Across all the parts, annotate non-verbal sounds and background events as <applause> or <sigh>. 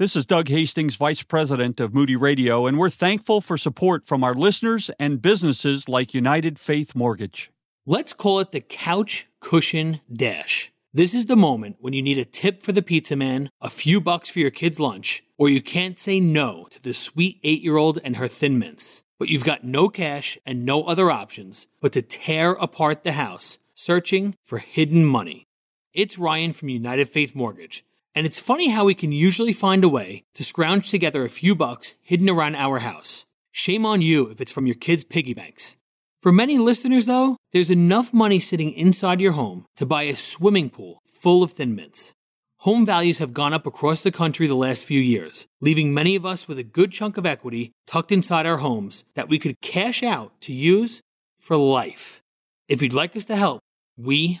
This is Doug Hastings, Vice President of Moody Radio, and we're thankful for support from our listeners and businesses like United Faith Mortgage. Let's call it the couch cushion dash. This is the moment when you need a tip for the pizza man, a few bucks for your kid's lunch, or you can't say no to the sweet eight year old and her thin mints. But you've got no cash and no other options but to tear apart the house, searching for hidden money. It's Ryan from United Faith Mortgage. And it's funny how we can usually find a way to scrounge together a few bucks hidden around our house. Shame on you if it's from your kids' piggy banks. For many listeners, though, there's enough money sitting inside your home to buy a swimming pool full of thin mints. Home values have gone up across the country the last few years, leaving many of us with a good chunk of equity tucked inside our homes that we could cash out to use for life. If you'd like us to help, we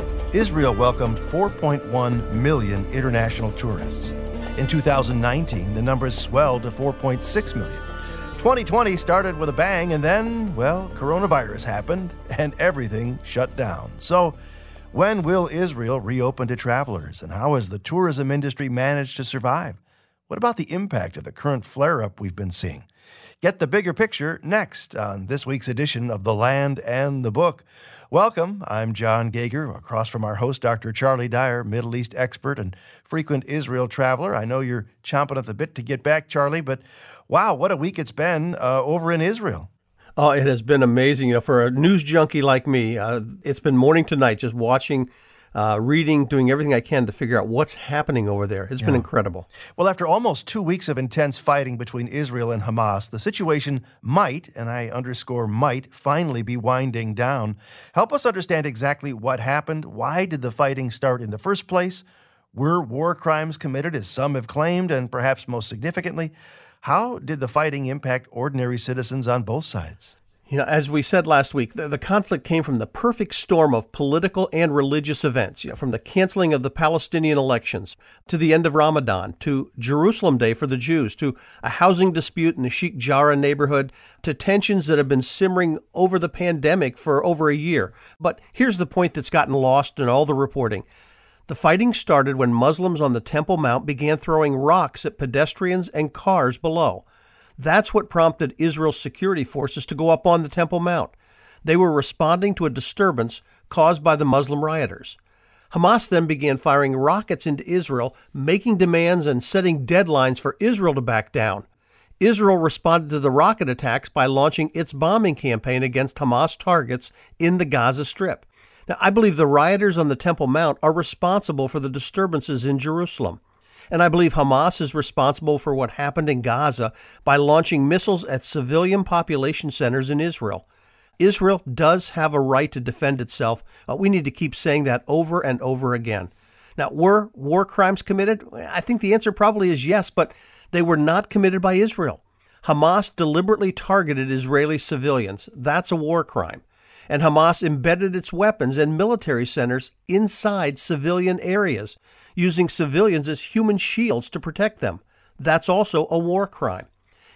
Israel welcomed 4.1 million international tourists. In 2019, the numbers swelled to 4.6 million. 2020 started with a bang, and then, well, coronavirus happened and everything shut down. So, when will Israel reopen to travelers, and how has the tourism industry managed to survive? What about the impact of the current flare up we've been seeing? Get the bigger picture next on this week's edition of The Land and the Book. Welcome. I'm John Gauger, across from our host, Dr. Charlie Dyer, Middle East expert and frequent Israel traveler. I know you're chomping at the bit to get back, Charlie, but wow, what a week it's been uh, over in Israel. Oh, it has been amazing. You know, for a news junkie like me, uh, it's been morning to night just watching uh, reading, doing everything I can to figure out what's happening over there. It's yeah. been incredible. Well, after almost two weeks of intense fighting between Israel and Hamas, the situation might, and I underscore might, finally be winding down. Help us understand exactly what happened. Why did the fighting start in the first place? Were war crimes committed, as some have claimed, and perhaps most significantly, how did the fighting impact ordinary citizens on both sides? You know, as we said last week, the, the, conflict came from the perfect storm of political and religious events, you know, from the canceling of the Palestinian elections to the end of Ramadan to Jerusalem Day for the Jews to a housing dispute in the Sheikh Jarrah neighborhood to tensions that have been simmering over the pandemic for over a year. But here's the point that's gotten lost in all the reporting. The fighting started when Muslims on the Temple Mount began throwing rocks at pedestrians and cars below. That's what prompted Israel's security forces to go up on the Temple Mount. They were responding to a disturbance caused by the Muslim rioters. Hamas then began firing rockets into Israel, making demands and setting deadlines for Israel to back down. Israel responded to the rocket attacks by launching its bombing campaign against Hamas targets in the Gaza Strip. Now, I believe the rioters on the Temple Mount are responsible for the disturbances in Jerusalem. And I believe Hamas is responsible for what happened in Gaza by launching missiles at civilian population centers in Israel. Israel does have a right to defend itself. We need to keep saying that over and over again. Now, were war crimes committed? I think the answer probably is yes, but they were not committed by Israel. Hamas deliberately targeted Israeli civilians. That's a war crime. And Hamas embedded its weapons and military centers inside civilian areas using civilians as human shields to protect them. That's also a war crime.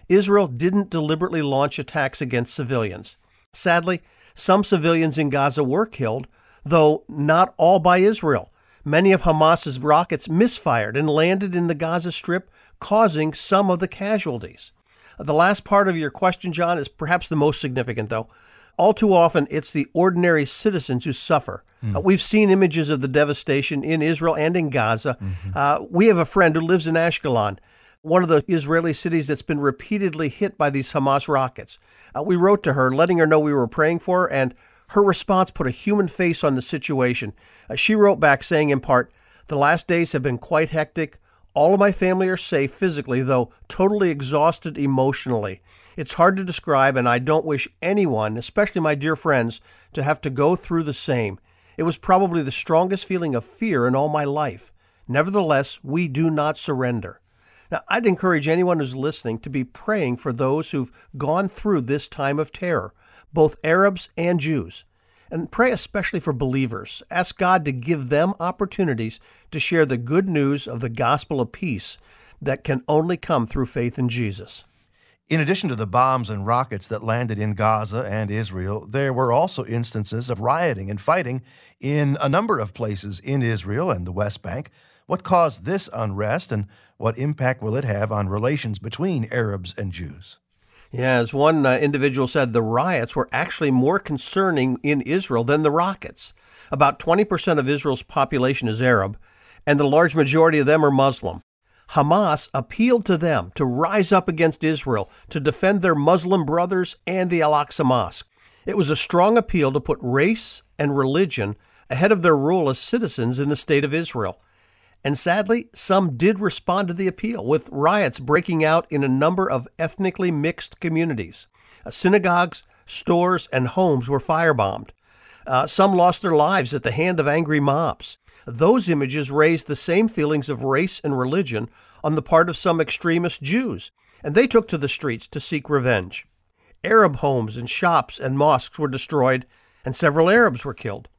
Israel didn't deliberately launch attacks against civilians. Sadly, some civilians in Gaza were killed, though not all by Israel. Many of Hamas's rockets misfired and landed in the Gaza Strip, causing some of the casualties. The last part of your question, John, is perhaps the most significant, though. All too often, it's the ordinary citizens who suffer. Mm. Uh, we've seen images of the devastation in Israel and in Gaza. Mm-hmm. Uh, we have a friend who lives in Ashkelon, one of the Israeli cities that's been repeatedly hit by these Hamas rockets. Uh, we wrote to her, letting her know we were praying for her, and her response put a human face on the situation. Uh, she wrote back saying, in part, The last days have been quite hectic. All of my family are safe physically, though totally exhausted emotionally. It's hard to describe, and I don't wish anyone, especially my dear friends, to have to go through the same. It was probably the strongest feeling of fear in all my life. Nevertheless, we do not surrender. Now, I'd encourage anyone who's listening to be praying for those who've gone through this time of terror, both Arabs and Jews. And pray especially for believers. Ask God to give them opportunities to share the good news of the gospel of peace that can only come through faith in Jesus. In addition to the bombs and rockets that landed in Gaza and Israel, there were also instances of rioting and fighting in a number of places in Israel and the West Bank. What caused this unrest and what impact will it have on relations between Arabs and Jews? Yeah, as one uh, individual said, the riots were actually more concerning in Israel than the rockets. About 20% of Israel's population is Arab, and the large majority of them are Muslim. Hamas appealed to them to rise up against Israel to defend their Muslim brothers and the Al Aqsa Mosque. It was a strong appeal to put race and religion ahead of their role as citizens in the state of Israel. And sadly, some did respond to the appeal, with riots breaking out in a number of ethnically mixed communities. Uh, synagogues, stores, and homes were firebombed. Uh, some lost their lives at the hand of angry mobs. Those images raised the same feelings of race and religion on the part of some extremist Jews, and they took to the streets to seek revenge. Arab homes and shops and mosques were destroyed, and several Arabs were killed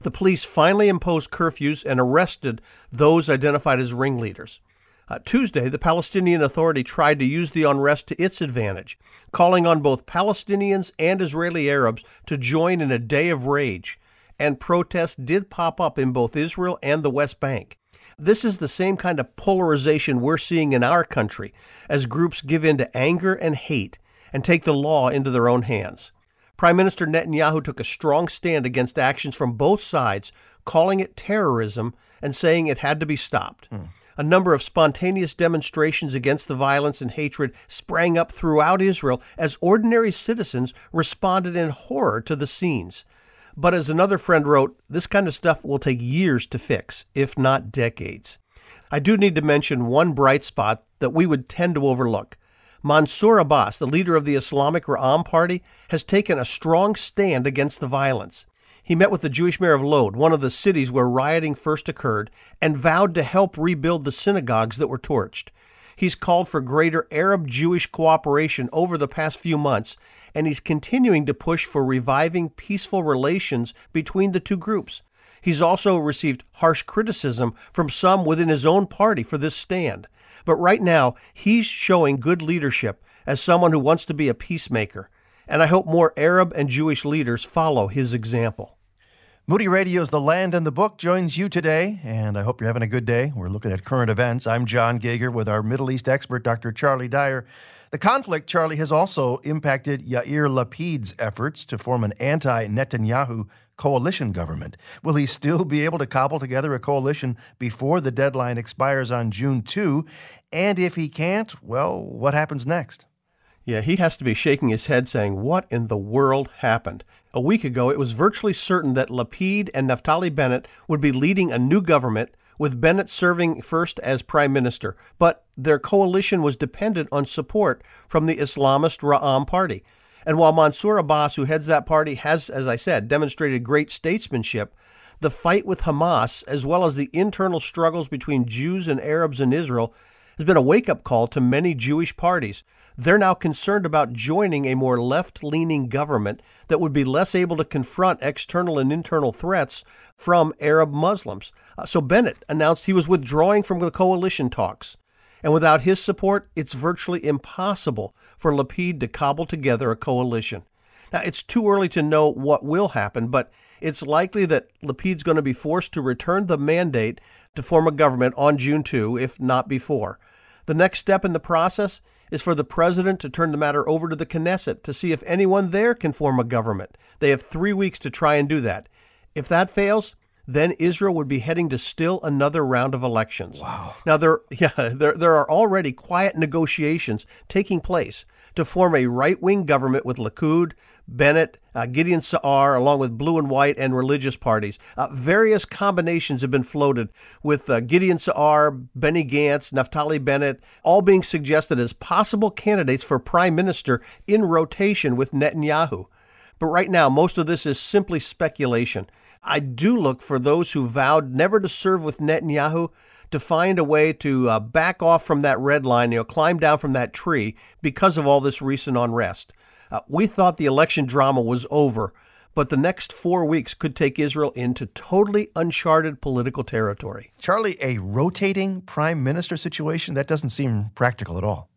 the police finally imposed curfews and arrested those identified as ringleaders. Uh, Tuesday, the Palestinian Authority tried to use the unrest to its advantage, calling on both Palestinians and Israeli Arabs to join in a day of rage, and protests did pop up in both Israel and the West Bank. This is the same kind of polarization we're seeing in our country as groups give in to anger and hate and take the law into their own hands. Prime Minister Netanyahu took a strong stand against actions from both sides, calling it terrorism and saying it had to be stopped. Mm. A number of spontaneous demonstrations against the violence and hatred sprang up throughout Israel as ordinary citizens responded in horror to the scenes. But as another friend wrote, this kind of stuff will take years to fix, if not decades. I do need to mention one bright spot that we would tend to overlook. Mansour Abbas, the leader of the Islamic Ra'am Party, has taken a strong stand against the violence. He met with the Jewish mayor of Lod, one of the cities where rioting first occurred, and vowed to help rebuild the synagogues that were torched. He's called for greater Arab Jewish cooperation over the past few months, and he's continuing to push for reviving peaceful relations between the two groups. He's also received harsh criticism from some within his own party for this stand. But right now, he's showing good leadership as someone who wants to be a peacemaker. And I hope more Arab and Jewish leaders follow his example. Moody Radio's The Land and the Book joins you today, and I hope you're having a good day. We're looking at current events. I'm John Gauger with our Middle East expert, Dr. Charlie Dyer. The conflict, Charlie, has also impacted Yair Lapid's efforts to form an anti Netanyahu coalition government. Will he still be able to cobble together a coalition before the deadline expires on June 2? And if he can't, well, what happens next? Yeah, he has to be shaking his head saying, What in the world happened? A week ago, it was virtually certain that Lapid and Naftali Bennett would be leading a new government, with Bennett serving first as prime minister. But their coalition was dependent on support from the Islamist Ra'am party. And while Mansour Abbas, who heads that party, has, as I said, demonstrated great statesmanship, the fight with Hamas, as well as the internal struggles between Jews and Arabs in Israel, has been a wake up call to many Jewish parties. They're now concerned about joining a more left leaning government that would be less able to confront external and internal threats from Arab Muslims. Uh, so Bennett announced he was withdrawing from the coalition talks. And without his support, it's virtually impossible for Lapid to cobble together a coalition. Now, it's too early to know what will happen, but it's likely that Lapid's going to be forced to return the mandate to form a government on June 2, if not before. The next step in the process is for the president to turn the matter over to the Knesset to see if anyone there can form a government. They have three weeks to try and do that. If that fails, then Israel would be heading to still another round of elections. Wow. Now there <laughs> yeah, there there are already quiet negotiations taking place to form a right-wing government with Likud, Bennett, uh, Gideon Sa'ar, along with blue and white and religious parties. Uh, various combinations have been floated with uh, Gideon Sa'ar, Benny Gantz, Naftali Bennett, all being suggested as possible candidates for prime minister in rotation with Netanyahu. But right now, most of this is simply speculation. I do look for those who vowed never to serve with Netanyahu to find a way to uh, back off from that red line, you know, climb down from that tree because of all this recent unrest. Uh, we thought the election drama was over, but the next four weeks could take Israel into totally uncharted political territory. Charlie, a rotating prime minister situation? That doesn't seem practical at all.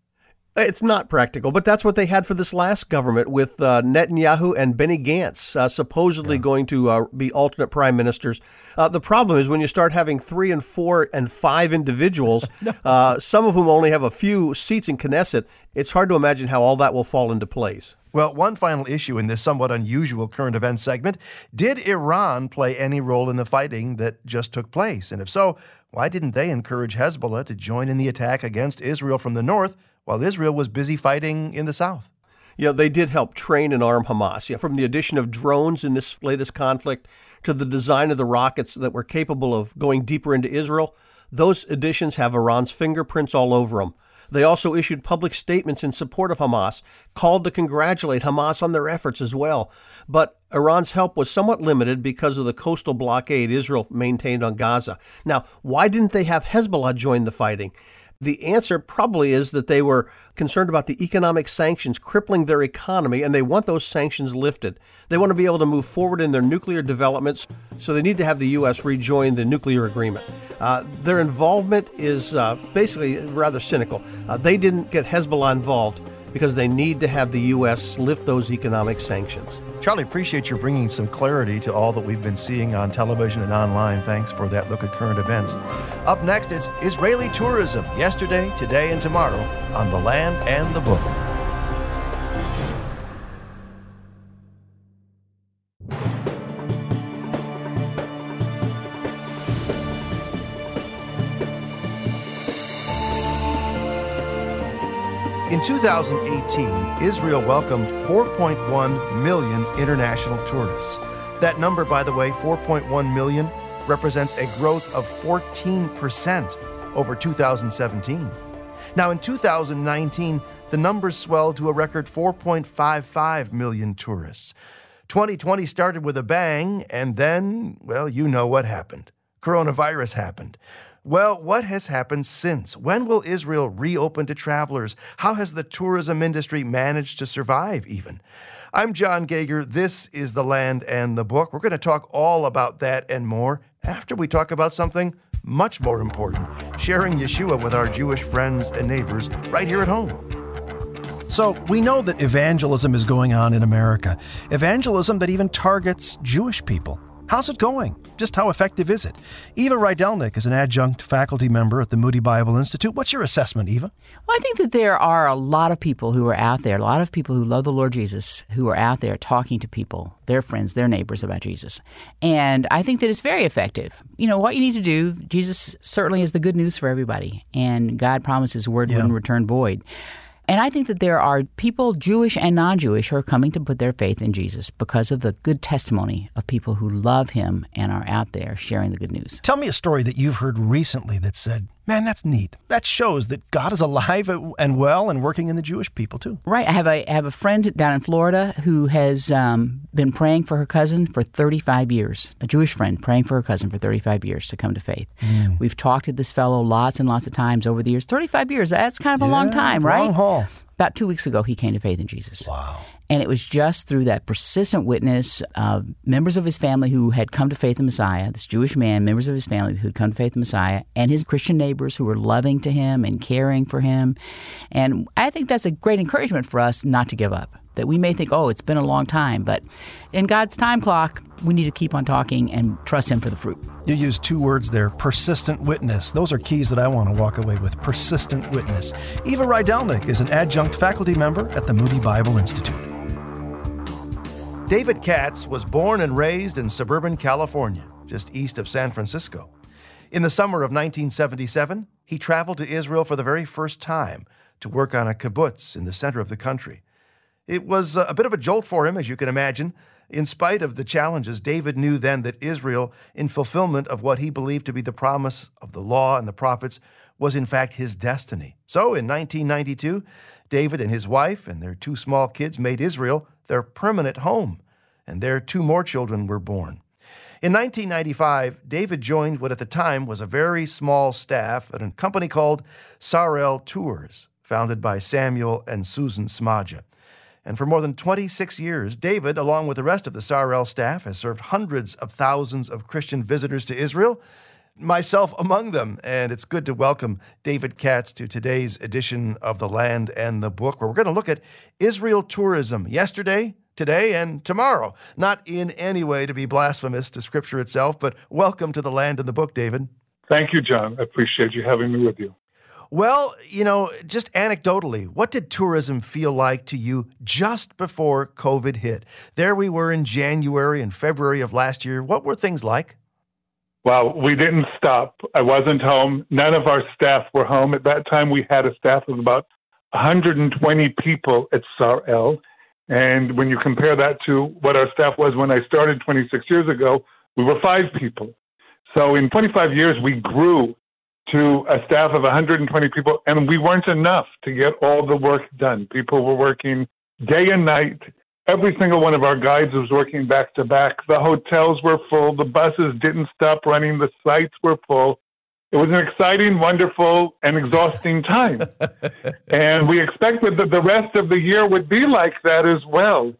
It's not practical, but that's what they had for this last government with uh, Netanyahu and Benny Gantz uh, supposedly yeah. going to uh, be alternate prime ministers. Uh, the problem is when you start having three and four and five individuals, <laughs> no. Uh, some of whom only have a few seats in Knesset, it's hard to imagine how all that will fall into place. Well, one final issue in this somewhat unusual current events segment did Iran play any role in the fighting that just took place? And if so, why didn't they encourage Hezbollah to join in the attack against Israel from the north while Israel was busy fighting in the south? Yeah, they did help train and arm Hamas. Yeah, from the addition of drones in this latest conflict to the design of the rockets that were capable of going deeper into Israel, those additions have Iran's fingerprints all over them. They also issued public statements in support of Hamas, called to congratulate Hamas on their efforts as well. But Iran's help was somewhat limited because of the coastal blockade Israel maintained on Gaza. Now, why didn't they have Hezbollah join the fighting? The answer probably is that they were concerned about the economic sanctions crippling their economy and they want those sanctions lifted. They want to be able to move forward in their nuclear developments, so they need to have the U.S. rejoin the nuclear agreement. Uh, their involvement is uh, basically rather cynical. Uh, they didn't get Hezbollah involved because they need to have the U.S. lift those economic sanctions. Charlie, appreciate you bringing some clarity to all that we've been seeing on television and online. Thanks for that look at current events. Up next, it's Israeli tourism yesterday, today, and tomorrow on The Land and the Book. In 2018, Israel welcomed 4.1 million international tourists. That number, by the way, 4.1 million, represents a growth of 14% over 2017. Now, in 2019, the numbers swelled to a record 4.55 million tourists. 2020 started with a bang, and then, well, you know what happened. Coronavirus happened. Well, what has happened since? When will Israel reopen to travelers? How has the tourism industry managed to survive, even? I'm John Gauger. This is The Land and the Book. We're going to talk all about that and more after we talk about something much more important sharing Yeshua with our Jewish friends and neighbors right here at home. So, we know that evangelism is going on in America, evangelism that even targets Jewish people. How's it going? Just how effective is it? Eva Rydelnik is an adjunct faculty member at the Moody Bible Institute. What's your assessment, Eva? Well, I think that there are a lot of people who are out there, a lot of people who love the Lord Jesus, who are out there talking to people, their friends, their neighbors about Jesus. And I think that it's very effective. You know, what you need to do, Jesus certainly is the good news for everybody. And God promises his word yeah. wouldn't return void. And I think that there are people, Jewish and non Jewish, who are coming to put their faith in Jesus because of the good testimony of people who love him and are out there sharing the good news. Tell me a story that you've heard recently that said, Man, that's neat. That shows that God is alive and well and working in the Jewish people too. Right. I have a I have a friend down in Florida who has um, been praying for her cousin for 35 years. A Jewish friend praying for her cousin for 35 years to come to faith. Mm. We've talked to this fellow lots and lots of times over the years. 35 years. That's kind of a yeah, long time, right? Long haul. About two weeks ago, he came to faith in Jesus. Wow. And it was just through that persistent witness of members of his family who had come to faith in Messiah, this Jewish man, members of his family who had come to faith in Messiah, and his Christian neighbors who were loving to him and caring for him. And I think that's a great encouragement for us not to give up that we may think, oh, it's been a long time, but in God's time clock, we need to keep on talking and trust Him for the fruit. You used two words there persistent witness. Those are keys that I want to walk away with persistent witness. Eva Rydelnik is an adjunct faculty member at the Moody Bible Institute. David Katz was born and raised in suburban California, just east of San Francisco. In the summer of 1977, he traveled to Israel for the very first time to work on a kibbutz in the center of the country. It was a bit of a jolt for him, as you can imagine. In spite of the challenges, David knew then that Israel, in fulfillment of what he believed to be the promise of the law and the prophets, was in fact his destiny. So in 1992, David and his wife and their two small kids made Israel their permanent home, and there two more children were born. In 1995, David joined what at the time was a very small staff at a company called Sarel Tours, founded by Samuel and Susan Smadja. And for more than 26 years, David, along with the rest of the Sarel staff, has served hundreds of thousands of Christian visitors to Israel, myself among them. And it's good to welcome David Katz to today's edition of The Land and the Book, where we're going to look at Israel tourism yesterday, today, and tomorrow. Not in any way to be blasphemous to Scripture itself, but welcome to The Land and the Book, David. Thank you, John. I appreciate you having me with you. Well, you know, just anecdotally, what did tourism feel like to you just before COVID hit? There we were in January and February of last year. What were things like? Well, we didn't stop. I wasn't home. None of our staff were home. At that time, we had a staff of about 120 people at Sarel. And when you compare that to what our staff was when I started 26 years ago, we were five people. So in 25 years, we grew to a staff of 120 people, and we weren't enough to get all the work done. People were working day and night. Every single one of our guides was working back to back. The hotels were full. The buses didn't stop running. The sites were full. It was an exciting, wonderful, and exhausting time. <laughs> and we expected that the rest of the year would be like that as well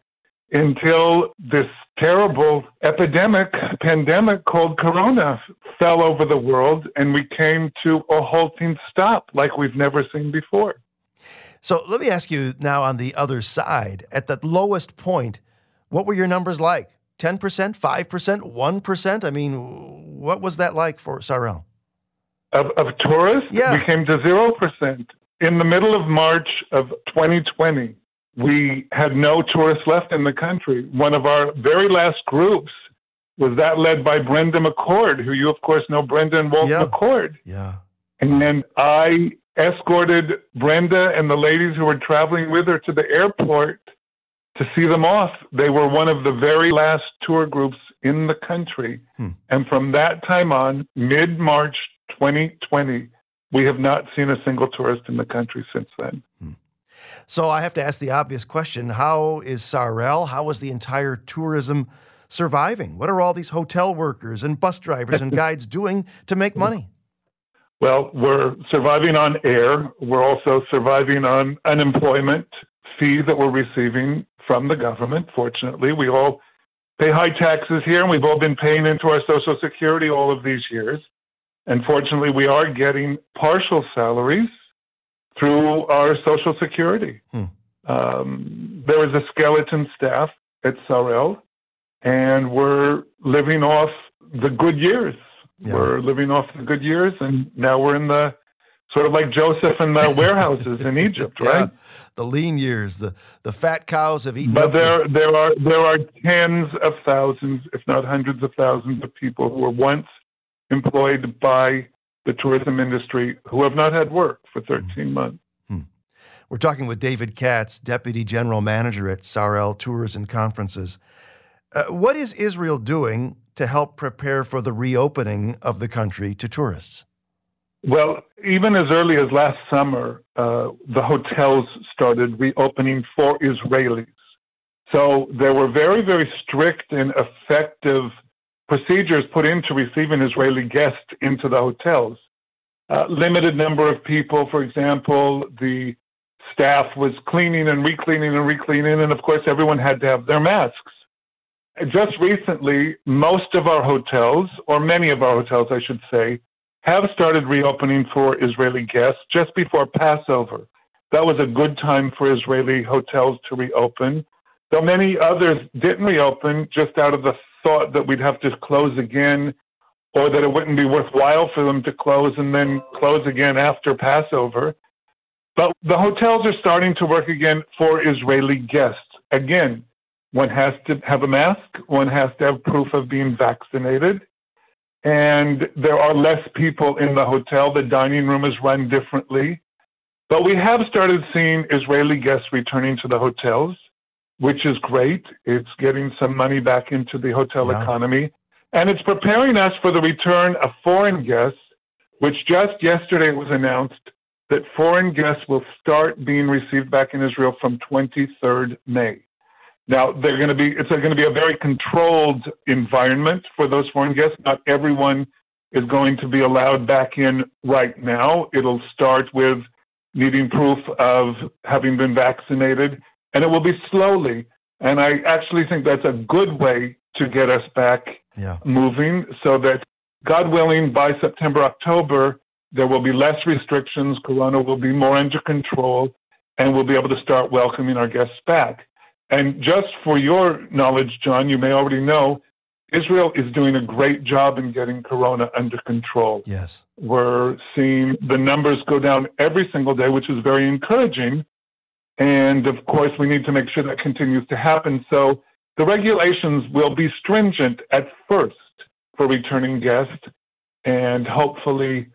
until this terrible epidemic, pandemic called Corona fell over the world and we came to a halting stop like we've never seen before. So let me ask you now on the other side, at the lowest point, what were your numbers like? 10%, 5%, 1%? I mean, what was that like for Sarel? Of, of tourists? Yeah. We came to 0%. In the middle of March of 2020, we had no tourists left in the country. One of our very last groups was that led by Brenda McCord, who you, of course, know Brenda and Walt yeah. McCord. Yeah. And then I escorted Brenda and the ladies who were traveling with her to the airport to see them off. They were one of the very last tour groups in the country. Hmm. And from that time on, mid March 2020, we have not seen a single tourist in the country since then. Hmm. So I have to ask the obvious question How is Sarel? How is the entire tourism surviving? What are all these hotel workers and bus drivers and <laughs> guides doing to make money? Well, we're surviving on air. We're also surviving on unemployment fee that we're receiving from the government. Fortunately, we all pay high taxes here, and we've all been paying into our Social Security all of these years. And fortunately, we are getting partial salaries through our Social Security. Hmm. Um, there is a skeleton staff at Sarel, and we're living off the good years. Yeah. We're living off the good years, and now we're in the sort of like Joseph in the warehouses in Egypt, <laughs> right? Yeah. The lean years, the the fat cows have eaten. But there the... there are there are tens of thousands, if not hundreds of thousands, of people who were once employed by the tourism industry who have not had work for 13 hmm. months. Hmm. We're talking with David Katz, Deputy General Manager at Sarel Tours and Conferences. Uh, what is Israel doing to help prepare for the reopening of the country to tourists? Well, even as early as last summer, uh, the hotels started reopening for Israelis. So there were very, very strict and effective procedures put into receiving Israeli guests into the hotels. Uh, limited number of people, for example, the staff was cleaning and recleaning and recleaning, and of course, everyone had to have their masks. Just recently, most of our hotels, or many of our hotels, I should say, have started reopening for Israeli guests just before Passover. That was a good time for Israeli hotels to reopen. Though many others didn't reopen just out of the thought that we'd have to close again or that it wouldn't be worthwhile for them to close and then close again after Passover. But the hotels are starting to work again for Israeli guests. Again, one has to have a mask, one has to have proof of being vaccinated, and there are less people in the hotel. The dining room is run differently. But we have started seeing Israeli guests returning to the hotels which is great. It's getting some money back into the hotel yeah. economy. And it's preparing us for the return of foreign guests, which just yesterday was announced that foreign guests will start being received back in Israel from 23rd May. Now they're going to be it's going to be a very controlled environment for those foreign guests. Not everyone is going to be allowed back in right now. It'll start with needing proof of having been vaccinated, and it will be slowly. And I actually think that's a good way to get us back yeah. moving so that, God willing, by September, October, there will be less restrictions, Corona will be more under control, and we'll be able to start welcoming our guests back. And just for your knowledge, John, you may already know Israel is doing a great job in getting corona under control. Yes. We're seeing the numbers go down every single day, which is very encouraging. And of course, we need to make sure that continues to happen. So the regulations will be stringent at first for returning guests. And hopefully,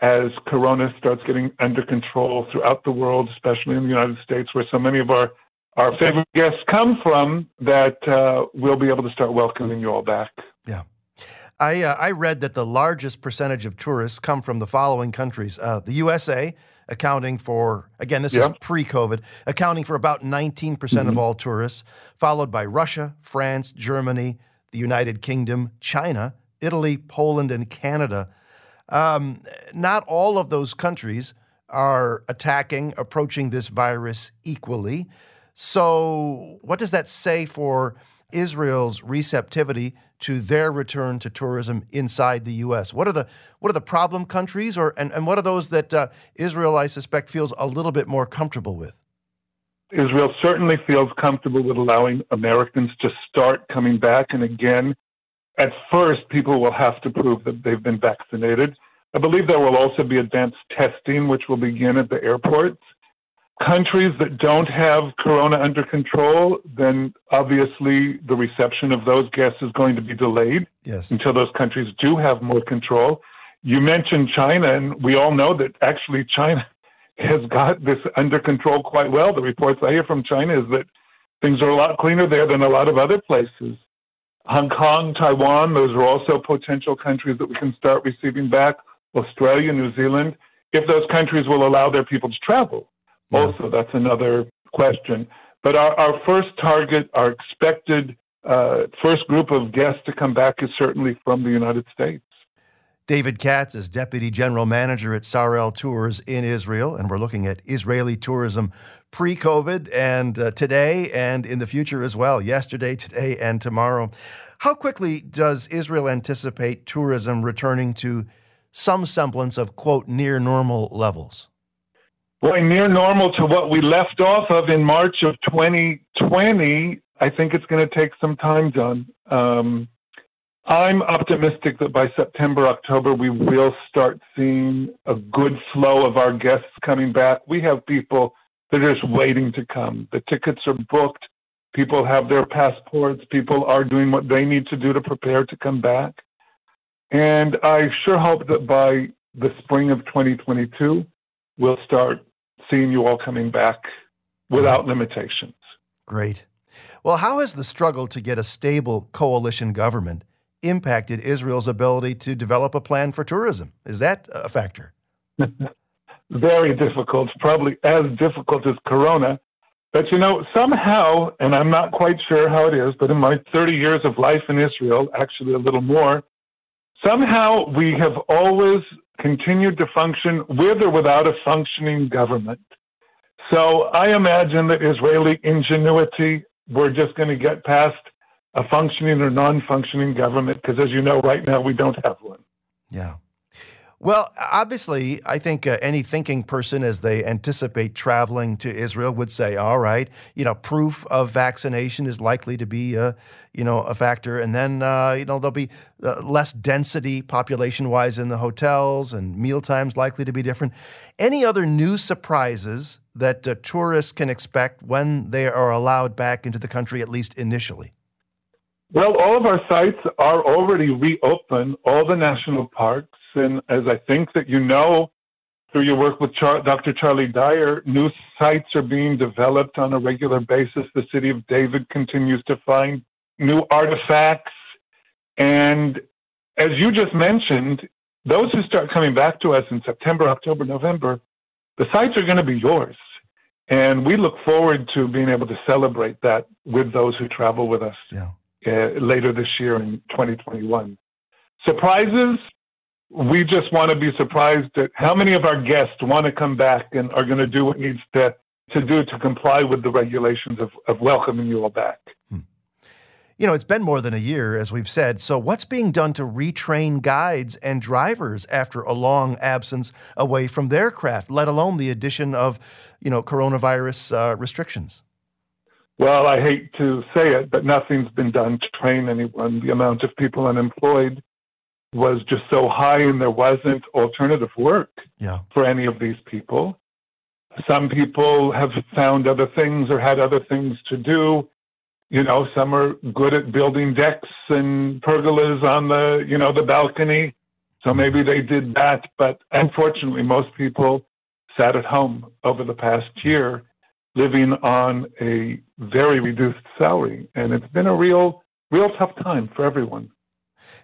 as corona starts getting under control throughout the world, especially in the United States, where so many of our our favorite guests come from, that uh, we'll be able to start welcoming you all back. Yeah. I, uh, I read that the largest percentage of tourists come from the following countries uh, the USA, accounting for, again, this yeah. is pre COVID, accounting for about 19% mm hmm of all tourists, followed by Russia, France, Germany, the United Kingdom, China, Italy, Poland, and Canada. Um, not all of those countries are attacking, approaching this virus equally. So, what does that say for Israel's receptivity to their return to tourism inside the U.S.? What are the what are the problem countries, or and, and what are those that uh, Israel, I suspect, feels a little bit more comfortable with? Israel certainly feels comfortable with allowing Americans to start coming back, and again, at first, people will have to prove that they've been vaccinated. I believe there will also be advanced testing, which will begin at the airports countries that don't have corona under control, then obviously the reception of those guests is going to be delayed yes. until those countries do have more control. You mentioned China, and we all know that actually China <laughs> has got this under control quite well. The reports I hear from China is that things are a lot cleaner there than a lot of other places. Hong Kong, Taiwan, those are also potential countries that we can start receiving back. Australia, New Zealand, if those countries will allow their people to travel. Yeah. Also, that's another question. But our, our first target, our expected uh, first group of guests to come back is certainly from the United States. David Katz is Deputy General Manager at Sarel Tours in Israel, and we're looking at Israeli tourism pre COVID and uh, today and in the future as well, yesterday, today, and tomorrow. How quickly does Israel anticipate tourism returning to some semblance of, quote, near normal levels? Boy, near normal to what we left off of in March of 2020. I think it's going to take some time, John. Um, I'm optimistic that by September, October, we will start seeing a good flow of our guests coming back. We have people that are just waiting to come. The tickets are booked. People have their passports. People are doing what they need to do to prepare to come back. And I sure hope that by the spring of 2022, we'll start seeing you all coming back without limitations. Great. Well, how has the struggle to get a stable coalition government impacted Israel's ability to develop a plan for tourism? Is that a factor? <laughs> Very difficult, probably as difficult as Corona. But you know, somehow, and I'm not quite sure how it is, but in my 30 years of life in Israel, actually a little more, somehow we have always continued to function with or without a functioning government. So I imagine that Israeli ingenuity, we're just going to get past a functioning or non functioning government because, as you know, right now we don't have one. Yeah. Well, obviously, I think uh, any thinking person, as they anticipate traveling to Israel, would say, "All right, you know, proof of vaccination is likely to be, uh, you know, a factor, and then uh, you know there'll be uh, less density population-wise in the hotels, and meal times likely to be different." Any other new surprises that uh, tourists can expect when they are allowed back into the country, at least initially? Well, all of our sites are already reopened. All the national parks and as I think that you know through your work with Char- Dr. Charlie Dyer, new sites are being developed on a regular basis. The city of David continues to find new artifacts. And as you just mentioned, those who start coming back to us in September, October, November, the sites are going to be yours. And we look forward to being able to celebrate that with those who travel with us Yeah. uh, later this year in 2021. Surprises, we just want to be surprised at how many of our guests want to come back and are going to do what needs to, to do to comply with the regulations of, of welcoming you all back. You know, it's been more than a year, as we've said. So, what's being done to retrain guides and drivers after a long absence away from their craft, let alone the addition of, you know, coronavirus uh, restrictions? Well, I hate to say it, but nothing's been done to train anyone. The amount of people unemployed was just so high, and there wasn't alternative work Yeah. for any of these people. Some people have found other things or had other things to do. You know, some are good at building decks and pergolas on the, you know, the balcony. So mm-hmm. maybe they did that. But unfortunately, most people sat at home over the past mm-hmm. year living on a very reduced salary. And it's been a real, real tough time for everyone.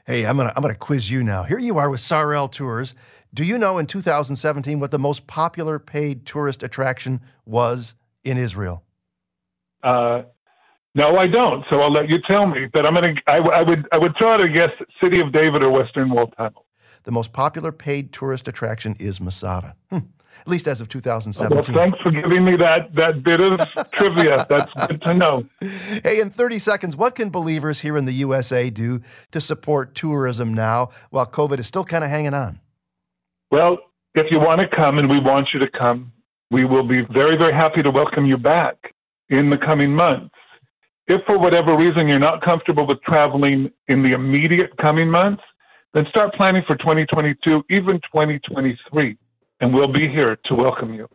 Hey, I'm gonna I'm gonna quiz you now. Here you are with Sarel Tours. Do you know in 2017 what the most popular paid tourist attraction was in Israel? Uh, no, I don't. So I'll let you tell me. But I'm gonna. I, I would. I would out a guess: City of David or Western Wall Tunnel. The most popular paid tourist attraction is Masada. Hmm. At least as of 2017. Well, thanks for giving me that that bit of <laughs> trivia. That's good to know. Hey, in 30 seconds, what can believers here in the USA do to support tourism now while COVID is still kind of hanging on? Well, if you want to come, and we want you to come, we will be very, very happy to welcome you back in the coming months. If for whatever reason you're not comfortable with traveling in the immediate coming months, then start planning for 2022, even 2023, and we'll be here to welcome you.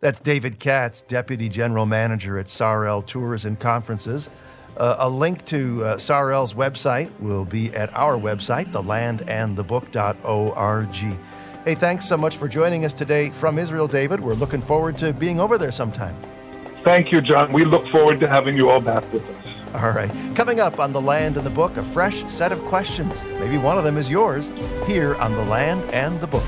That's David Katz, Deputy General Manager at Sarel Tours and Conferences. Uh, a link to uh, Sarel's website will be at our website, thelandandthebook.org. Hey, thanks so much for joining us today from Israel, David. We're looking forward to being over there sometime. Thank you, John. We look forward to having you all back with us. All right. Coming up on The Land and the Book, a fresh set of questions. Maybe one of them is yours here on The Land and the Book.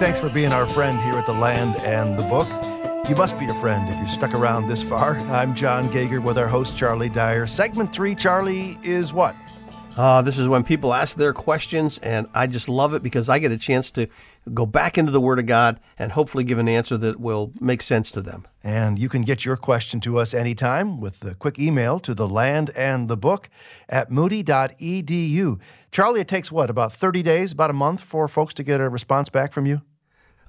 Thanks for being our friend here at The Land and the Book. You must be a friend if you're stuck around this far. <laughs> I'm John Gauger with our host, Charlie Dyer. Segment three, Charlie, is what? Uh, this is when people ask their questions, and I just love it because I get a chance to go back into the Word of God and hopefully give an answer that will make sense to them. And you can get your question to us anytime with a quick email to the land and the book at moody.edu. Charlie, it takes what, about 30 days, about a month for folks to get a response back from you?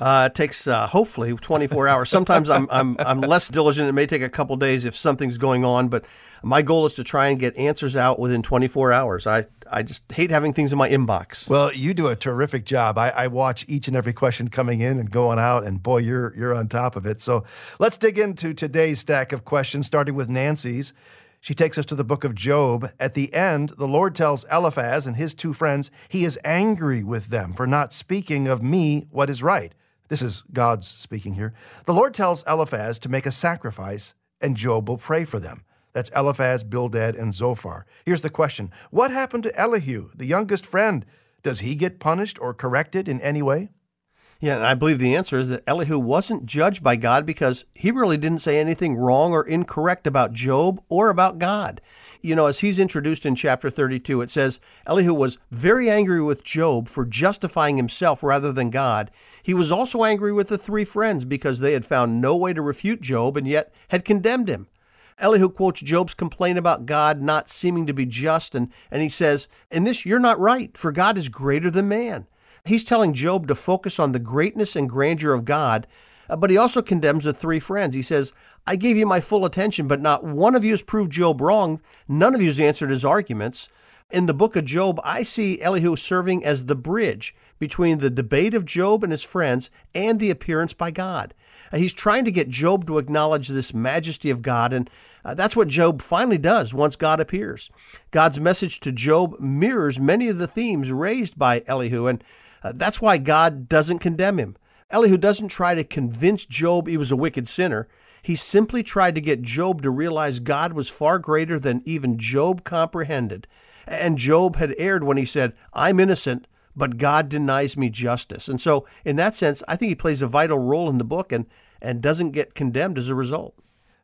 Uh, it takes uh, hopefully 24 hours. Sometimes I'm, I'm, I'm less diligent. It may take a couple days if something's going on, but my goal is to try and get answers out within 24 hours. I, I just hate having things in my inbox. Well, you do a terrific job. I, I watch each and every question coming in and going out, and boy, you're you're on top of it. So let's dig into today's stack of questions, starting with Nancy's. She takes us to the book of Job. At the end, the Lord tells Eliphaz and his two friends he is angry with them for not speaking of me what is right. This is God's speaking here. The Lord tells Eliphaz to make a sacrifice, and Job will pray for them. That's Eliphaz, Bildad, and Zophar. Here's the question What happened to Elihu, the youngest friend? Does he get punished or corrected in any way? Yeah, and I believe the answer is that Elihu wasn't judged by God because he really didn't say anything wrong or incorrect about Job or about God. You know, as he's introduced in chapter 32, it says Elihu was very angry with Job for justifying himself rather than God. He was also angry with the three friends because they had found no way to refute Job and yet had condemned him. Elihu quotes Job's complaint about God not seeming to be just, and, and he says, In this you're not right, for God is greater than man. He's telling Job to focus on the greatness and grandeur of God, uh, but he also condemns the three friends. He says, I gave you my full attention, but not one of you has proved Job wrong. None of you has answered his arguments. In the book of Job, I see Elihu serving as the bridge between the debate of Job and his friends and the appearance by God. Uh, He's trying to get Job to acknowledge this majesty of God, and uh, that's what Job finally does once God appears. God's message to Job mirrors many of the themes raised by Elihu, and uh, that's why God doesn't condemn him. Elihu doesn't try to convince Job he was a wicked sinner. He simply tried to get Job to realize God was far greater than even Job comprehended. And Job had erred when he said, I'm innocent, but God denies me justice. And so, in that sense, I think he plays a vital role in the book and, and doesn't get condemned as a result.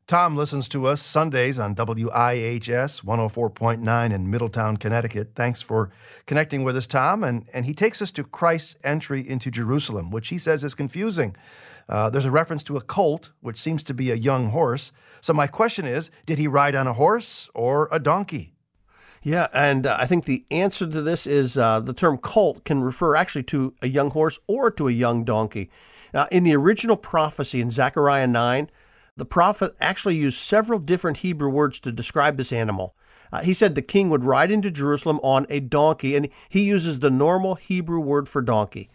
Tom listens to us Sundays on WIHS 104.9 in Middletown, Connecticut. Thanks for connecting with us, Tom. And, and he takes us to Christ's entry into Jerusalem, which he says is confusing. Uh, there's a reference to a colt, which seems to be a young horse. So, my question is did he ride on a horse or a donkey? Yeah, and uh, I think the answer to this is uh, the term colt can refer actually to a young horse or to a young donkey. Now, in the original prophecy in Zechariah 9, the prophet actually used several different Hebrew words to describe this animal. Uh, he said the king would ride into Jerusalem on a donkey, and he uses the normal Hebrew word for donkey.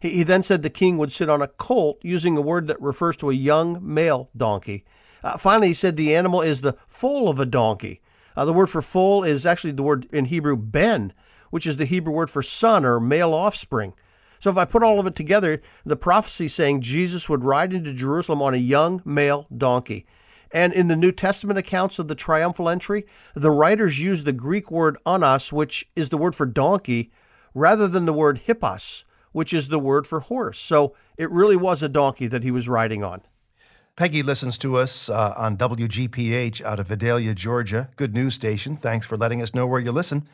He, he then said the king would sit on a colt, using a word that refers to a young male donkey. Uh, finally, he said the animal is the foal of a donkey. Uh, the word for foal is actually the word in Hebrew ben, which is the Hebrew word for son or male offspring. So if I put all of it together, the prophecy saying Jesus would ride into Jerusalem on a young male donkey. And in the New Testament accounts of the triumphal entry, the writers use the Greek word onos, which is the word for donkey, rather than the word hippos, which is the word for horse. So it really was a donkey that he was riding on. Peggy listens to us uh, on WGPH out of Vidalia, Georgia. Good news station. Thanks for letting us know where you listen.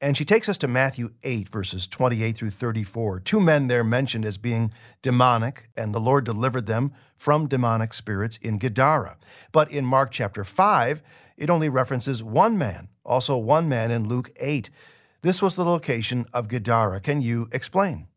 And she takes us to Matthew 8, verses 28 through 34. Two men there mentioned as being demonic, and the Lord delivered them from demonic spirits in Gadara. But in Mark chapter 5, it only references one man, also one man in Luke 8. This was the location of Gadara. Can you explain?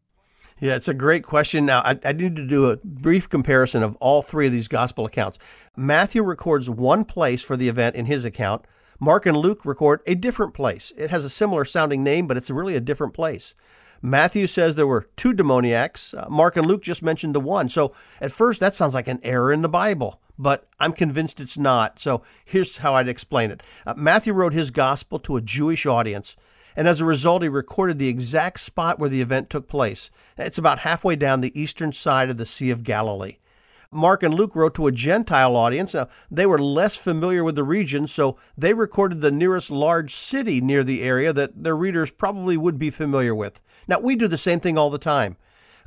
Yeah, it's a great question. Now, I, I, need to do a brief comparison of all three of these gospel accounts. Matthew records one place for the event in his account. Mark and Luke record a different place. It has a similar sounding name, but it's really a different place. Matthew says there were two demoniacs. Uh, Mark and Luke just mentioned the one. So at first, that sounds like an error in the Bible, but I'm convinced it's not. So here's how I'd explain it uh, Matthew wrote his gospel to a Jewish audience, and as a result, he recorded the exact spot where the event took place. It's about halfway down the eastern side of the Sea of Galilee. Mark and Luke wrote to a Gentile audience. Now, they were less familiar with the region, so they recorded the nearest large city near the area that their readers probably would be familiar with. Now, we do the same thing all the time.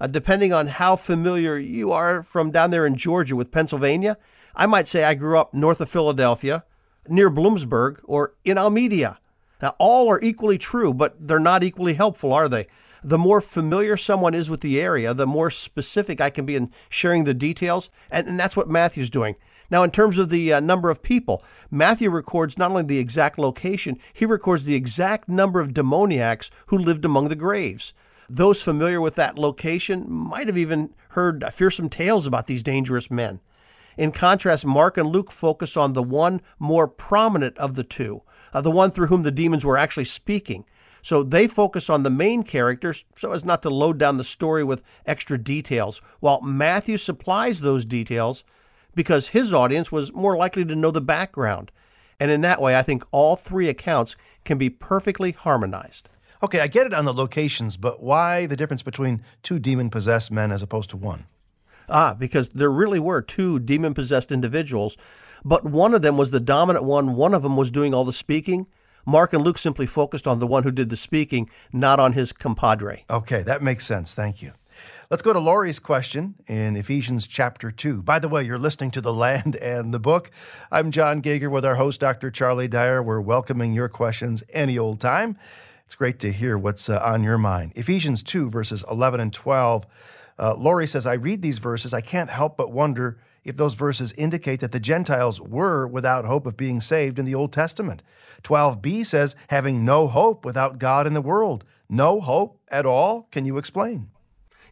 Uh, depending on how familiar you are from down there in Georgia with Pennsylvania, I might say I grew up north of Philadelphia, near Bloomsburg, or in Almedia. Now, all are equally true, but they're not equally helpful, are they? the more familiar someone is with the area, the more specific I can be in sharing the details. And, and that's what Matthew's doing. Now, in terms of the uh, number of people, Matthew records not only the exact location, he records the exact number of demoniacs who lived among the graves. Those familiar with that location might have even heard fearsome tales about these dangerous men. In contrast, Mark and Luke focus on the one more prominent of the two, uh, the one through whom the demons were actually speaking. So they focus on the main characters so as not to load down the story with extra details, while Matthew supplies those details because his audience was more likely to know the background. And in that way, I think all three accounts can be perfectly harmonized. Okay, I get it on the locations, but why the difference between two demon possessed men as opposed to one? Ah, because there really were two demon possessed individuals, but one of them was the dominant one, one of them was doing all the speaking, Mark and Luke simply focused on the one who did the speaking, not on his compadre. Okay, that makes sense. Thank you. Let's go to Laurie's question in Ephesians chapter 2. By the way, you're listening to The Land <laughs> and the Book. I'm John Gauger with our host, Dr. Charlie Dyer. We're welcoming your questions any old time. It's great to hear what's uh, on your mind. Ephesians 2, verses 11 and 12. Uh, Lori says, I read these verses, I can't help but wonder if those verses indicate that the Gentiles were without hope of being saved in the Old Testament. 12b says, having no hope without God in the world. No hope at all? Can you explain?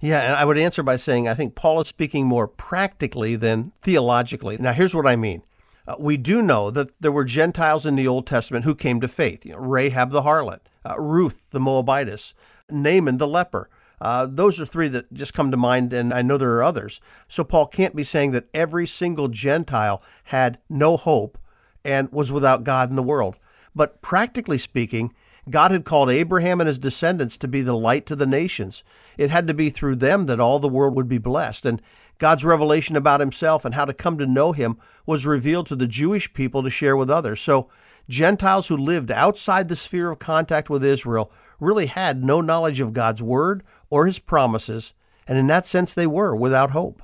Yeah, and I would answer by saying I think Paul is speaking more practically than theologically. Now, here's what I mean. Uh, we do know that there were Gentiles in the Old Testament who came to faith. You know, Rahab the harlot, uh, Ruth the Moabitess, Naaman the leper. Uh, those are three that just come to mind, and I know there are others. So Paul can't be saying that every single Gentile had no hope and was without God in the world. But practically speaking, God had called Abraham and his descendants to be the light to the nations. It had to be through them that all the world would be blessed. And God's revelation about himself and how to come to know him was revealed to the Jewish people to share with others. So, Gentiles who lived outside the sphere of contact with Israel really had no knowledge of God's word or his promises, and in that sense, they were without hope.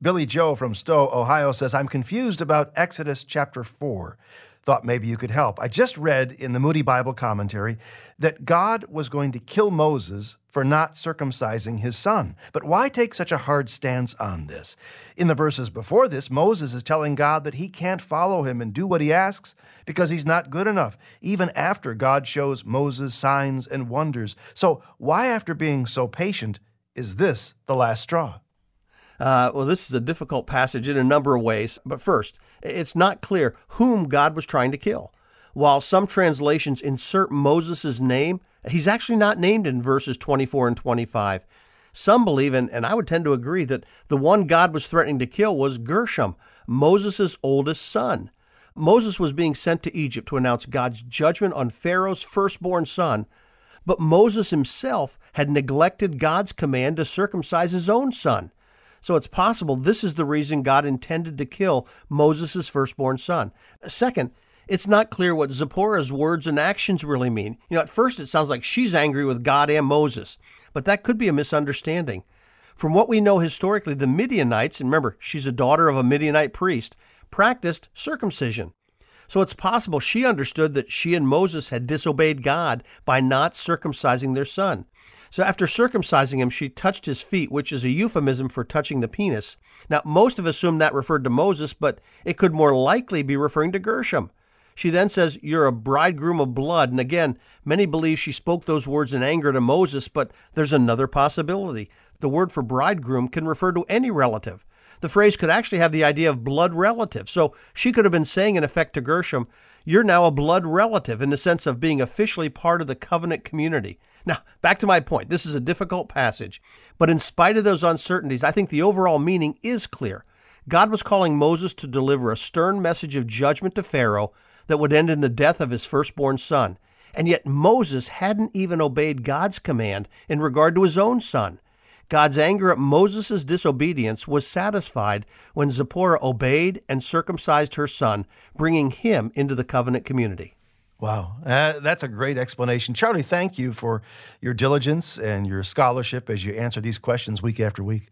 Billy Joe from Stow, Ohio says, I'm confused about Exodus chapter 4. Thought maybe you could help. I just read in the Moody Bible commentary that God was going to kill Moses for not circumcising his son. But why take such a hard stance on this? In the verses before this, Moses is telling God that he can't follow him and do what he asks because he's not good enough, even after God shows Moses signs and wonders. So, why, after being so patient, is this the last straw? Uh, well, this is a difficult passage in a number of ways. But first, it's not clear whom God was trying to kill. While some translations insert Moses' name, he's actually not named in verses 24 and 25. Some believe, and, and I would tend to agree, that the one God was threatening to kill was Gershom, Moses' oldest son. Moses was being sent to Egypt to announce God's judgment on Pharaoh's firstborn son, but Moses himself had neglected God's command to circumcise his own son. So it's possible this is the reason God intended to kill Moses' firstborn son. Second, it's not clear what Zipporah's words and actions really mean. You know, at first it sounds like she's angry with God and Moses, but that could be a misunderstanding. From what we know historically, the Midianites, and remember, she's a daughter of a Midianite priest, practiced circumcision. So it's possible she understood that she and Moses had disobeyed God by not circumcising their son. So after circumcising him, she touched his feet, which is a euphemism for touching the penis. Now, most of us assume that referred to Moses, but it could more likely be referring to Gershom. She then says, You're a bridegroom of blood. And again, many believe she spoke those words in anger to Moses, but there's another possibility. The word for bridegroom can refer to any relative. The phrase could actually have the idea of blood relative. So she could have been saying, in effect, to Gershom, You're now a blood relative in the sense of being officially part of the covenant community. Now, back to my point. This is a difficult passage, but in spite of those uncertainties, I think the overall meaning is clear. God was calling Moses to deliver a stern message of judgment to Pharaoh that would end in the death of his firstborn son. And yet Moses hadn't even obeyed God's command in regard to his own son. God's anger at Moses' disobedience was satisfied when Zipporah obeyed and circumcised her son, bringing him into the covenant community. Wow, uh, that's a great explanation. Charlie, thank you for your diligence and your scholarship as you answer these questions week after week.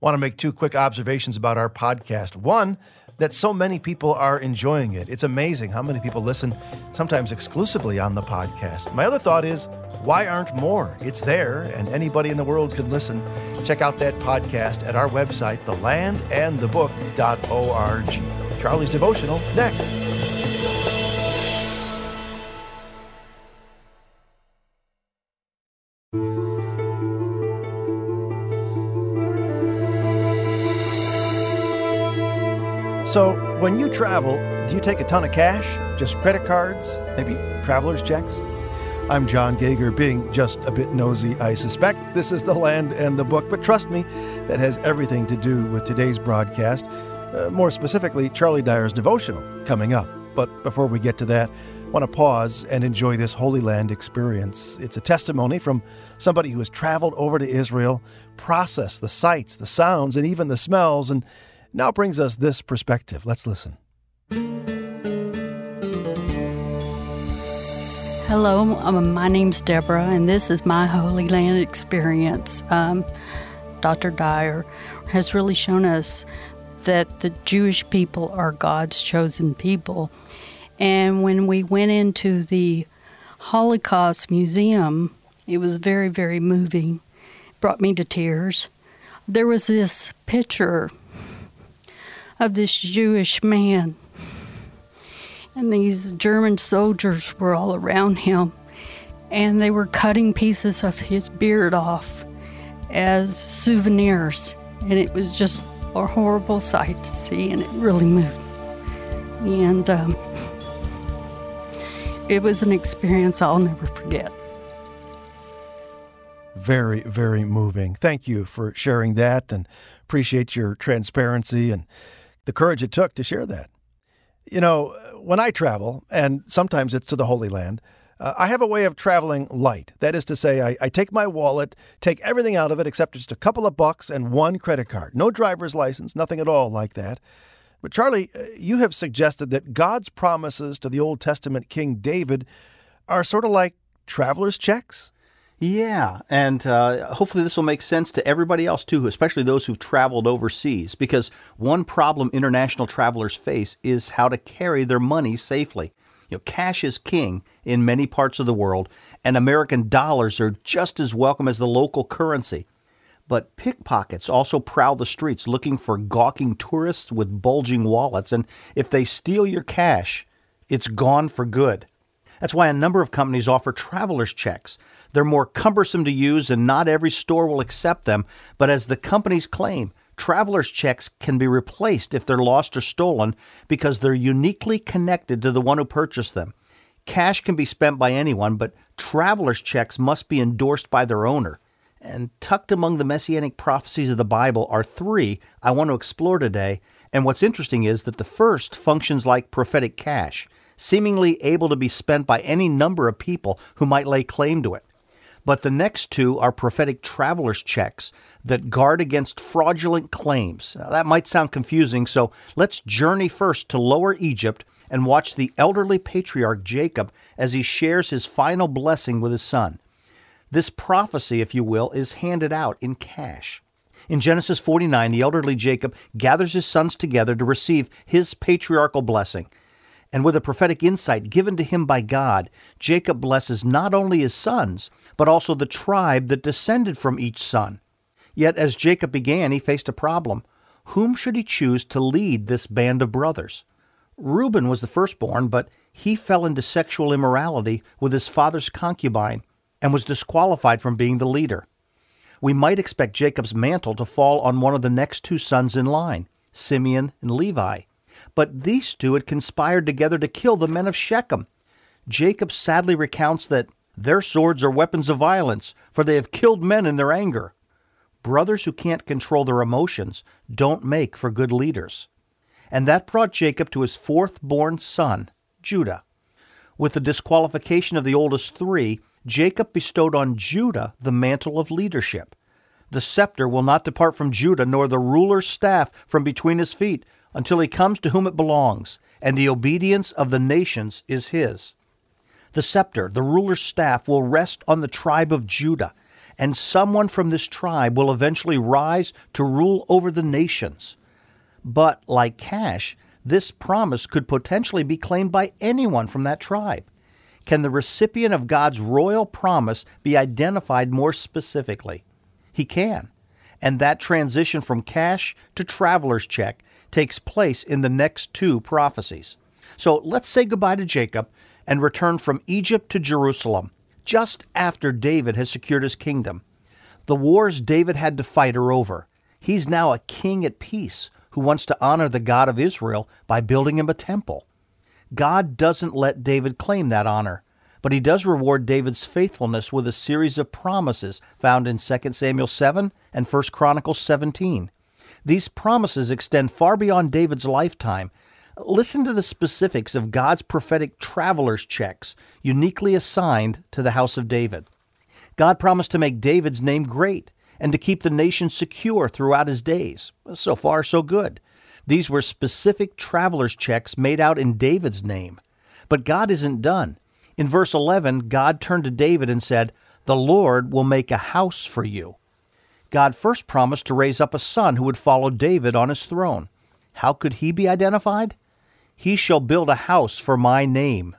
Want to make two quick observations about our podcast. One, that so many people are enjoying it. It's amazing how many people listen, sometimes exclusively on the podcast. My other thought is, why aren't more? It's there, and anybody in the world can listen. Check out that podcast at our website, thelandandthebook.org. Charlie's devotional next. So, when you travel, do you take a ton of cash? Just credit cards? Maybe traveler's checks? I'm John Gauger, being just a bit nosy, I suspect. This is The Land and the Book, but trust me, that has everything to do with today's broadcast. Uh, more specifically, Charlie Dyer's devotional coming up. But before we get to that, want to pause and enjoy this Holy Land experience. It's a testimony from somebody who has traveled over to Israel, processed the sights, the sounds, and even the smells, and now brings us this perspective. Let's listen. Hello, um, my name's Deborah, and this is my Holy Land experience. Um, Dr. Dyer has really shown us that the Jewish people are God's chosen people. And when we went into the Holocaust Museum, it was very, very moving. It brought me to tears. There was this picture of this Jewish man. And these German soldiers were all around him, and they were cutting pieces of his beard off as souvenirs. And it was just a horrible sight to see, and it really moved. And um, it was an experience I'll never forget. Very, very moving. Thank you for sharing that and appreciate your transparency and the courage it took to share that. You know, when I travel, and sometimes it's to the Holy Land, Uh, I have a way of traveling light. That is to say, I, I take my wallet, take everything out of it except just a couple of bucks and one credit card. No driver's license, nothing at all like that. But Charlie, uh, you have suggested that God's promises to the Old Testament King David are sort of like traveler's checks. Yeah, and uh, hopefully this will make sense to everybody else too, especially those who've traveled overseas. Because one problem international travelers face is how to carry their money safely. You know, cash is king in many parts of the world, and American dollars are just as welcome as the local currency. But pickpockets also prowl the streets looking for gawking tourists with bulging wallets, and if they steal your cash, it's gone for good. That's why a number of companies offer traveler's checks. They're more cumbersome to use, and not every store will accept them, but as the companies claim, traveler's checks can be replaced if they're lost or stolen because they're uniquely connected to the one who purchased them. Cash can be spent by anyone, but traveler's checks must be endorsed by their owner. And tucked among the messianic prophecies of the Bible are three I want to explore today. And what's interesting is that the first functions like prophetic cash, seemingly able to be spent by any number of people who might lay claim to it. But the next two are prophetic traveler's checks that guard against fraudulent claims. Now, that might sound confusing, so let's journey first to Lower Egypt and watch the elderly patriarch Jacob as he shares his final blessing with his son. This prophecy, if you will, is handed out in cash. In Genesis 49, the elderly Jacob gathers his sons together to receive his patriarchal blessing. And with a prophetic insight given to him by God, Jacob blesses not only his sons, but also the tribe that descended from each son. Yet as Jacob began, he faced a problem. Whom should he choose to lead this band of brothers? Reuben was the firstborn, but he fell into sexual immorality with his father's concubine and was disqualified from being the leader. We might expect Jacob's mantle to fall on one of the next two sons in line, Simeon and Levi. But these two had conspired together to kill the men of Shechem. Jacob sadly recounts that their swords are weapons of violence, for they have killed men in their anger. Brothers who can't control their emotions don't make for good leaders. And that brought Jacob to his fourth born son, Judah. With the disqualification of the oldest three, Jacob bestowed on Judah the mantle of leadership. The scepter will not depart from Judah, nor the ruler's staff from between his feet, until he comes to whom it belongs, and the obedience of the nations is his. The scepter, the ruler's staff, will rest on the tribe of Judah, and someone from this tribe will eventually rise to rule over the nations. But, like cash, this promise could potentially be claimed by anyone from that tribe. Can the recipient of God's royal promise be identified more specifically? He can. And that transition from cash to traveler's check takes place in the next two prophecies. So let's say goodbye to Jacob and return from Egypt to Jerusalem just after David has secured his kingdom. The wars David had to fight are over. He's now a king at peace who wants to honor the God of Israel by building him a temple. God doesn't let David claim that honor, but he does reward David's faithfulness with a series of promises found in 2 Samuel 7 and 1 Chronicles 17. These promises extend far beyond David's lifetime Listen to the specifics of God's prophetic traveler's checks uniquely assigned to the house of David. God promised to make David's name great and to keep the nation secure throughout his days. So far, so good. These were specific traveler's checks made out in David's name. But God isn't done. In verse 11, God turned to David and said, The Lord will make a house for you. God first promised to raise up a son who would follow David on his throne. How could he be identified? He shall build a house for my name.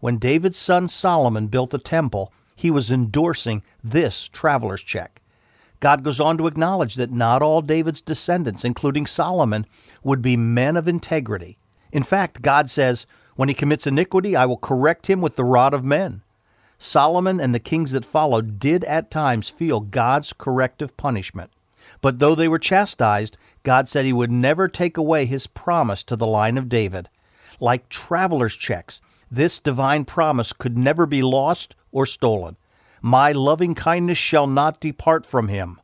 When David's son Solomon built the temple, he was endorsing this traveler's check. God goes on to acknowledge that not all David's descendants, including Solomon, would be men of integrity. In fact, God says, When he commits iniquity, I will correct him with the rod of men. Solomon and the kings that followed did at times feel God's corrective punishment. But though they were chastised, God said he would never take away his promise to the line of David. Like traveler's checks, this divine promise could never be lost or stolen. My loving kindness shall not depart from him.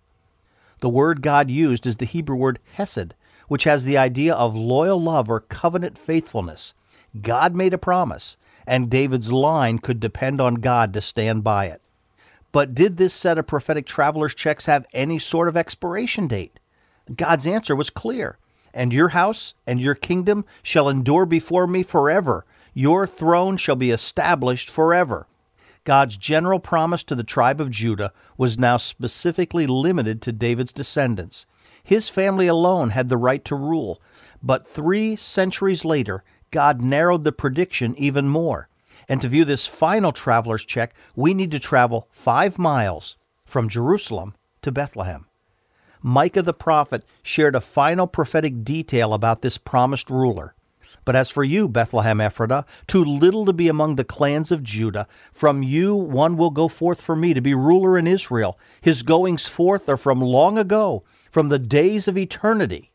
The word God used is the Hebrew word hesed, which has the idea of loyal love or covenant faithfulness. God made a promise, and David's line could depend on God to stand by it. But did this set of prophetic traveler's checks have any sort of expiration date? God's answer was clear. And your house and your kingdom shall endure before me forever. Your throne shall be established forever. God's general promise to the tribe of Judah was now specifically limited to David's descendants. His family alone had the right to rule. But three centuries later, God narrowed the prediction even more. And to view this final traveler's check, we need to travel five miles from Jerusalem to Bethlehem. Micah the prophet shared a final prophetic detail about this promised ruler. But as for you, Bethlehem Ephratah, too little to be among the clans of Judah, from you one will go forth for me to be ruler in Israel. His goings forth are from long ago, from the days of eternity.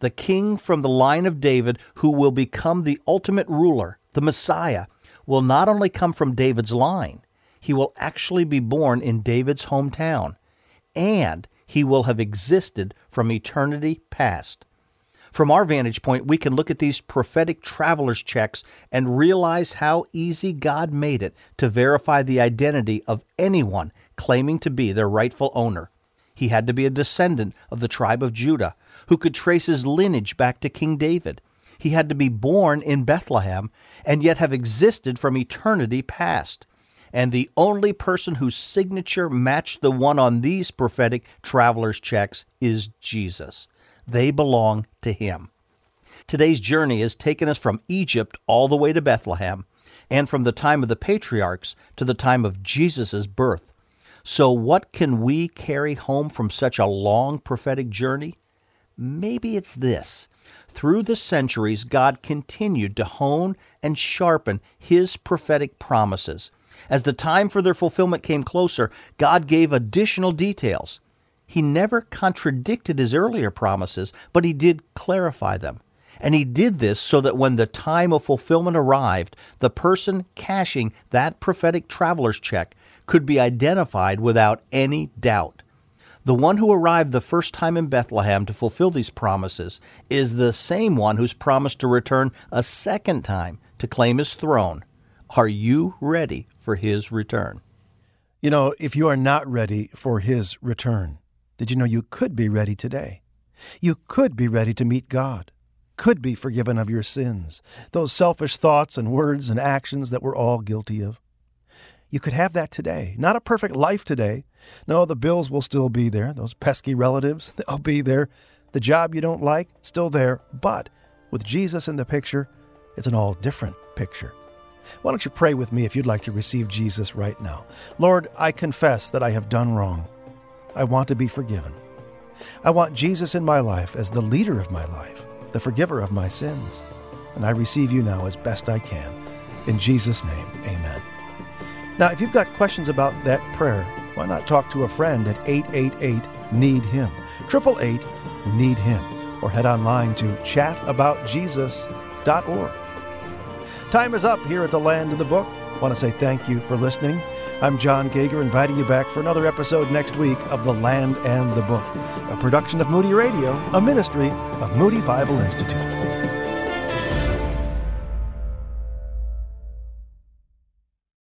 The king from the line of David, who will become the ultimate ruler, the Messiah, will not only come from David's line, he will actually be born in David's hometown, and he will have existed from eternity past. From our vantage point, we can look at these prophetic traveler's checks and realize how easy God made it to verify the identity of anyone claiming to be their rightful owner. He had to be a descendant of the tribe of Judah, who could trace his lineage back to King David. He had to be born in Bethlehem and yet have existed from eternity past. And the only person whose signature matched the one on these prophetic traveler's checks is Jesus. They belong to him. Today's journey has taken us from Egypt all the way to Bethlehem, and from the time of the patriarchs to the time of Jesus' birth. So, what can we carry home from such a long prophetic journey? Maybe it's this through the centuries, God continued to hone and sharpen His prophetic promises. As the time for their fulfillment came closer, God gave additional details. He never contradicted His earlier promises, but He did clarify them. And He did this so that when the time of fulfillment arrived, the person cashing that prophetic traveler's check could be identified without any doubt. The one who arrived the first time in Bethlehem to fulfill these promises is the same one who's promised to return a second time to claim his throne. Are you ready for his return? You know, if you are not ready for his return, did you know you could be ready today? You could be ready to meet God, could be forgiven of your sins, those selfish thoughts and words and actions that we're all guilty of. You could have that today. Not a perfect life today. No, the bills will still be there. Those pesky relatives, <laughs> they'll be there. The job you don't like, still there. But with Jesus in the picture, it's an all different picture. Why don't you pray with me if you'd like to receive Jesus right now? Lord, I confess that I have done wrong. I want to be forgiven. I want Jesus in my life as the leader of my life, the forgiver of my sins. And I receive you now as best I can. In Jesus' name, amen. Now, if you've got questions about that prayer, why not talk to a friend at 888 Need Him, 888 Need Him, or head online to chataboutjesus.org. Time is up here at the Land and the Book. I want to say thank you for listening. I'm John Gauger, inviting you back for another episode next week of The Land and the Book, a production of Moody Radio, a ministry of Moody Bible Institute.